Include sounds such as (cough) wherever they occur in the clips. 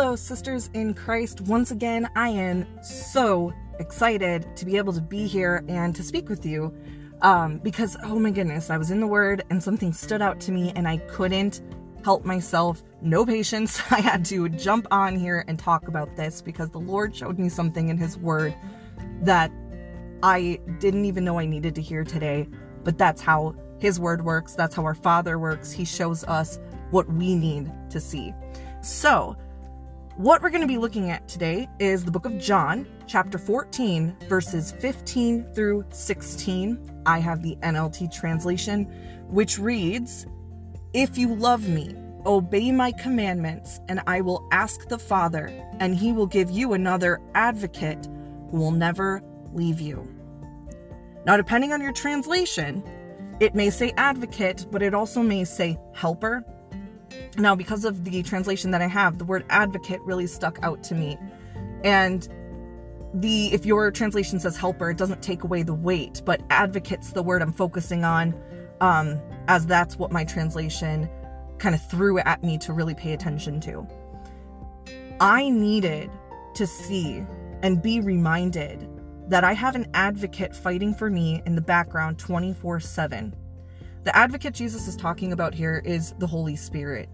Hello, sisters in Christ. Once again, I am so excited to be able to be here and to speak with you um, because, oh my goodness, I was in the Word and something stood out to me and I couldn't help myself. No patience. (laughs) I had to jump on here and talk about this because the Lord showed me something in His Word that I didn't even know I needed to hear today. But that's how His Word works. That's how our Father works. He shows us what we need to see. So, what we're going to be looking at today is the book of John, chapter 14, verses 15 through 16. I have the NLT translation, which reads If you love me, obey my commandments, and I will ask the Father, and he will give you another advocate who will never leave you. Now, depending on your translation, it may say advocate, but it also may say helper now, because of the translation that I have, the word advocate really stuck out to me. And the if your translation says helper, it doesn't take away the weight, but advocate's the word I'm focusing on, um, as that's what my translation kind of threw at me to really pay attention to. I needed to see and be reminded that I have an advocate fighting for me in the background 24 7. The advocate Jesus is talking about here is the Holy Spirit.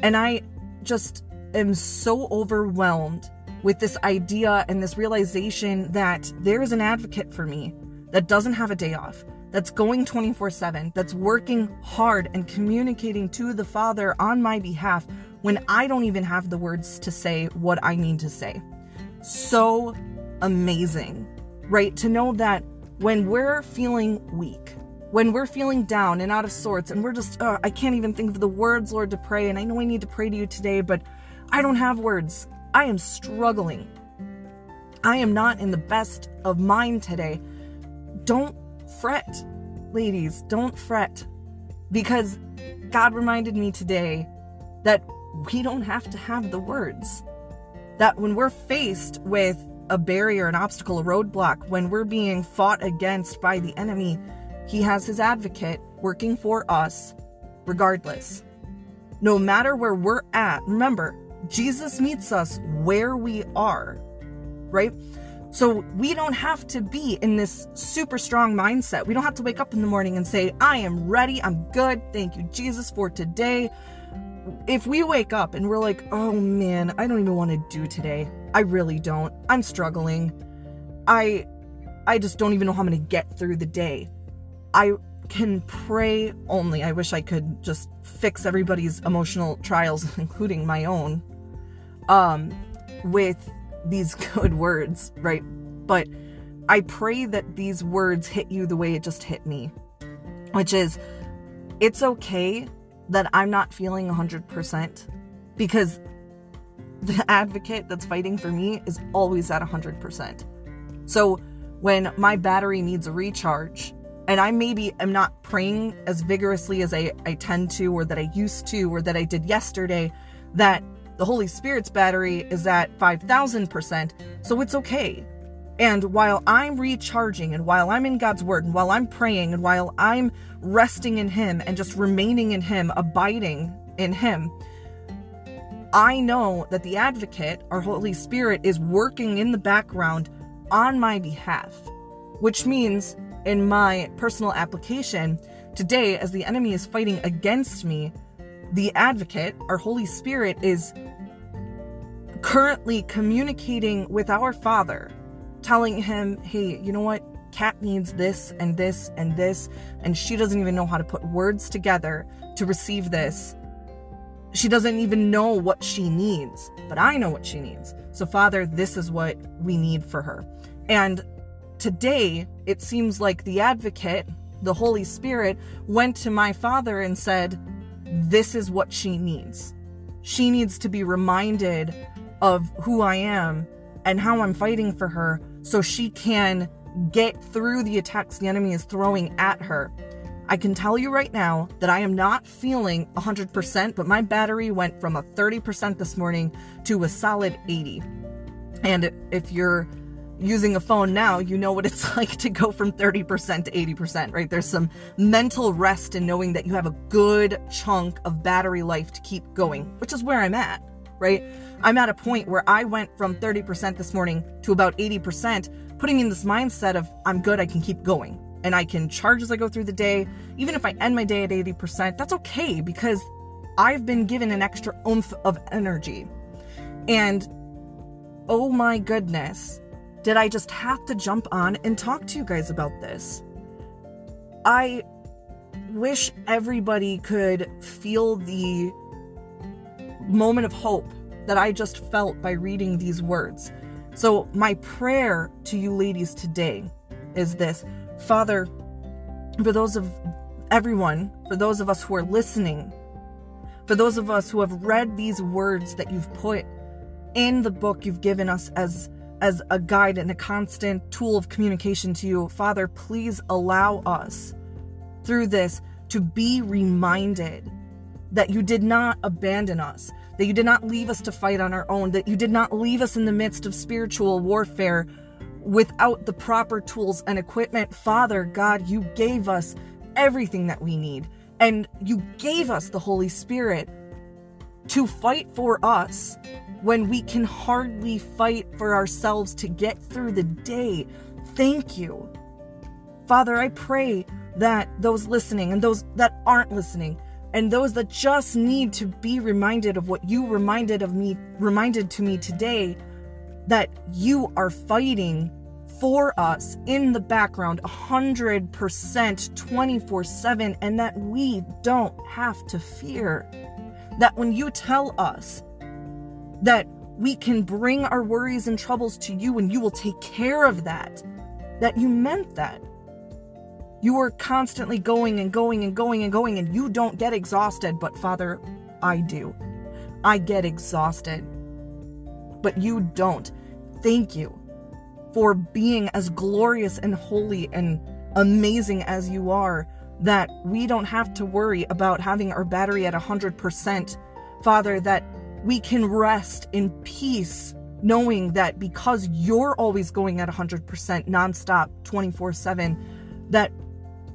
And I just am so overwhelmed with this idea and this realization that there is an advocate for me that doesn't have a day off, that's going 24 7, that's working hard and communicating to the Father on my behalf when I don't even have the words to say what I need to say. So amazing, right? To know that when we're feeling weak, when we're feeling down and out of sorts and we're just, uh, I can't even think of the words, Lord, to pray. And I know I need to pray to you today, but I don't have words. I am struggling. I am not in the best of mind today. Don't fret, ladies. Don't fret. Because God reminded me today that we don't have to have the words. That when we're faced with a barrier, an obstacle, a roadblock, when we're being fought against by the enemy, he has his advocate working for us regardless. No matter where we're at, remember, Jesus meets us where we are, right? So we don't have to be in this super strong mindset. We don't have to wake up in the morning and say, I am ready, I'm good, thank you, Jesus, for today. If we wake up and we're like, oh man, I don't even want to do today. I really don't. I'm struggling. I I just don't even know how I'm going to get through the day. I can pray only. I wish I could just fix everybody's emotional trials, (laughs) including my own, um, with these (laughs) good words, right? But I pray that these words hit you the way it just hit me, which is it's okay that I'm not feeling 100% because the (laughs) advocate that's fighting for me is always at 100%. So when my battery needs a recharge, and I maybe am not praying as vigorously as I, I tend to, or that I used to, or that I did yesterday, that the Holy Spirit's battery is at 5,000%, so it's okay. And while I'm recharging, and while I'm in God's Word, and while I'm praying, and while I'm resting in Him and just remaining in Him, abiding in Him, I know that the advocate, our Holy Spirit, is working in the background on my behalf, which means in my personal application, today, as the enemy is fighting against me, the advocate, our Holy Spirit, is currently communicating with our Father, telling him, hey, you know what? Kat needs this and this and this, and she doesn't even know how to put words together to receive this. She doesn't even know what she needs, but I know what she needs. So, Father, this is what we need for her. And Today, it seems like the advocate, the Holy Spirit, went to my father and said, This is what she needs. She needs to be reminded of who I am and how I'm fighting for her so she can get through the attacks the enemy is throwing at her. I can tell you right now that I am not feeling 100%, but my battery went from a 30% this morning to a solid 80. And if you're using a phone now, you know what it's (laughs) like to go from 30% to 80%, right? There's some mental rest in knowing that you have a good chunk of battery life to keep going, which is where I'm at, right? I'm at a point where I went from 30% this morning to about 80%, putting in this mindset of I'm good, I can keep going and I can charge as I go through the day. Even if I end my day at 80%, that's okay because I've been given an extra oomph of energy. And oh my goodness, did I just have to jump on and talk to you guys about this? I wish everybody could feel the moment of hope that I just felt by reading these words. So, my prayer to you ladies today is this Father, for those of everyone, for those of us who are listening, for those of us who have read these words that you've put in the book you've given us as as a guide and a constant tool of communication to you, Father, please allow us through this to be reminded that you did not abandon us, that you did not leave us to fight on our own, that you did not leave us in the midst of spiritual warfare without the proper tools and equipment. Father, God, you gave us everything that we need, and you gave us the Holy Spirit to fight for us when we can hardly fight for ourselves to get through the day. Thank you. Father, I pray that those listening and those that aren't listening and those that just need to be reminded of what you reminded of me reminded to me today that you are fighting for us in the background 100% 24 7 and that we don't have to fear that when you tell us that we can bring our worries and troubles to you and you will take care of that, that you meant that. You are constantly going and going and going and going, and you don't get exhausted. But Father, I do. I get exhausted. But you don't. Thank you for being as glorious and holy and amazing as you are that we don't have to worry about having our battery at 100%. Father, that we can rest in peace knowing that because you're always going at 100% nonstop 24/7 that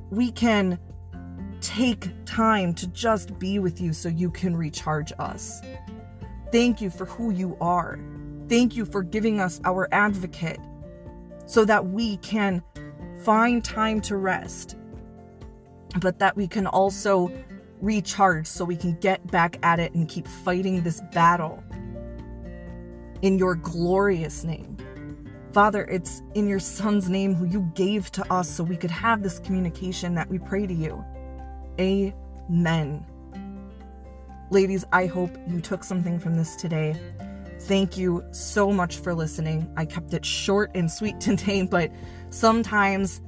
we can take time to just be with you so you can recharge us. Thank you for who you are. Thank you for giving us our advocate so that we can find time to rest, but that we can also recharge so we can get back at it and keep fighting this battle in your glorious name. Father, it's in your Son's name who you gave to us so we could have this communication that we pray to you. Amen. Ladies, I hope you took something from this today. Thank you so much for listening. I kept it short and sweet (laughs) today, but sometimes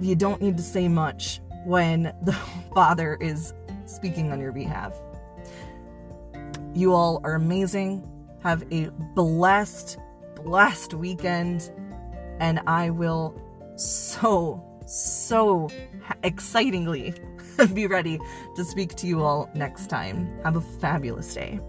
you don't need to say much when the (laughs) Father is speaking on your behalf. You all are amazing. Have a blessed, blessed weekend. And I will so, so excitingly (laughs) be ready to speak to you all next time. Have a fabulous day.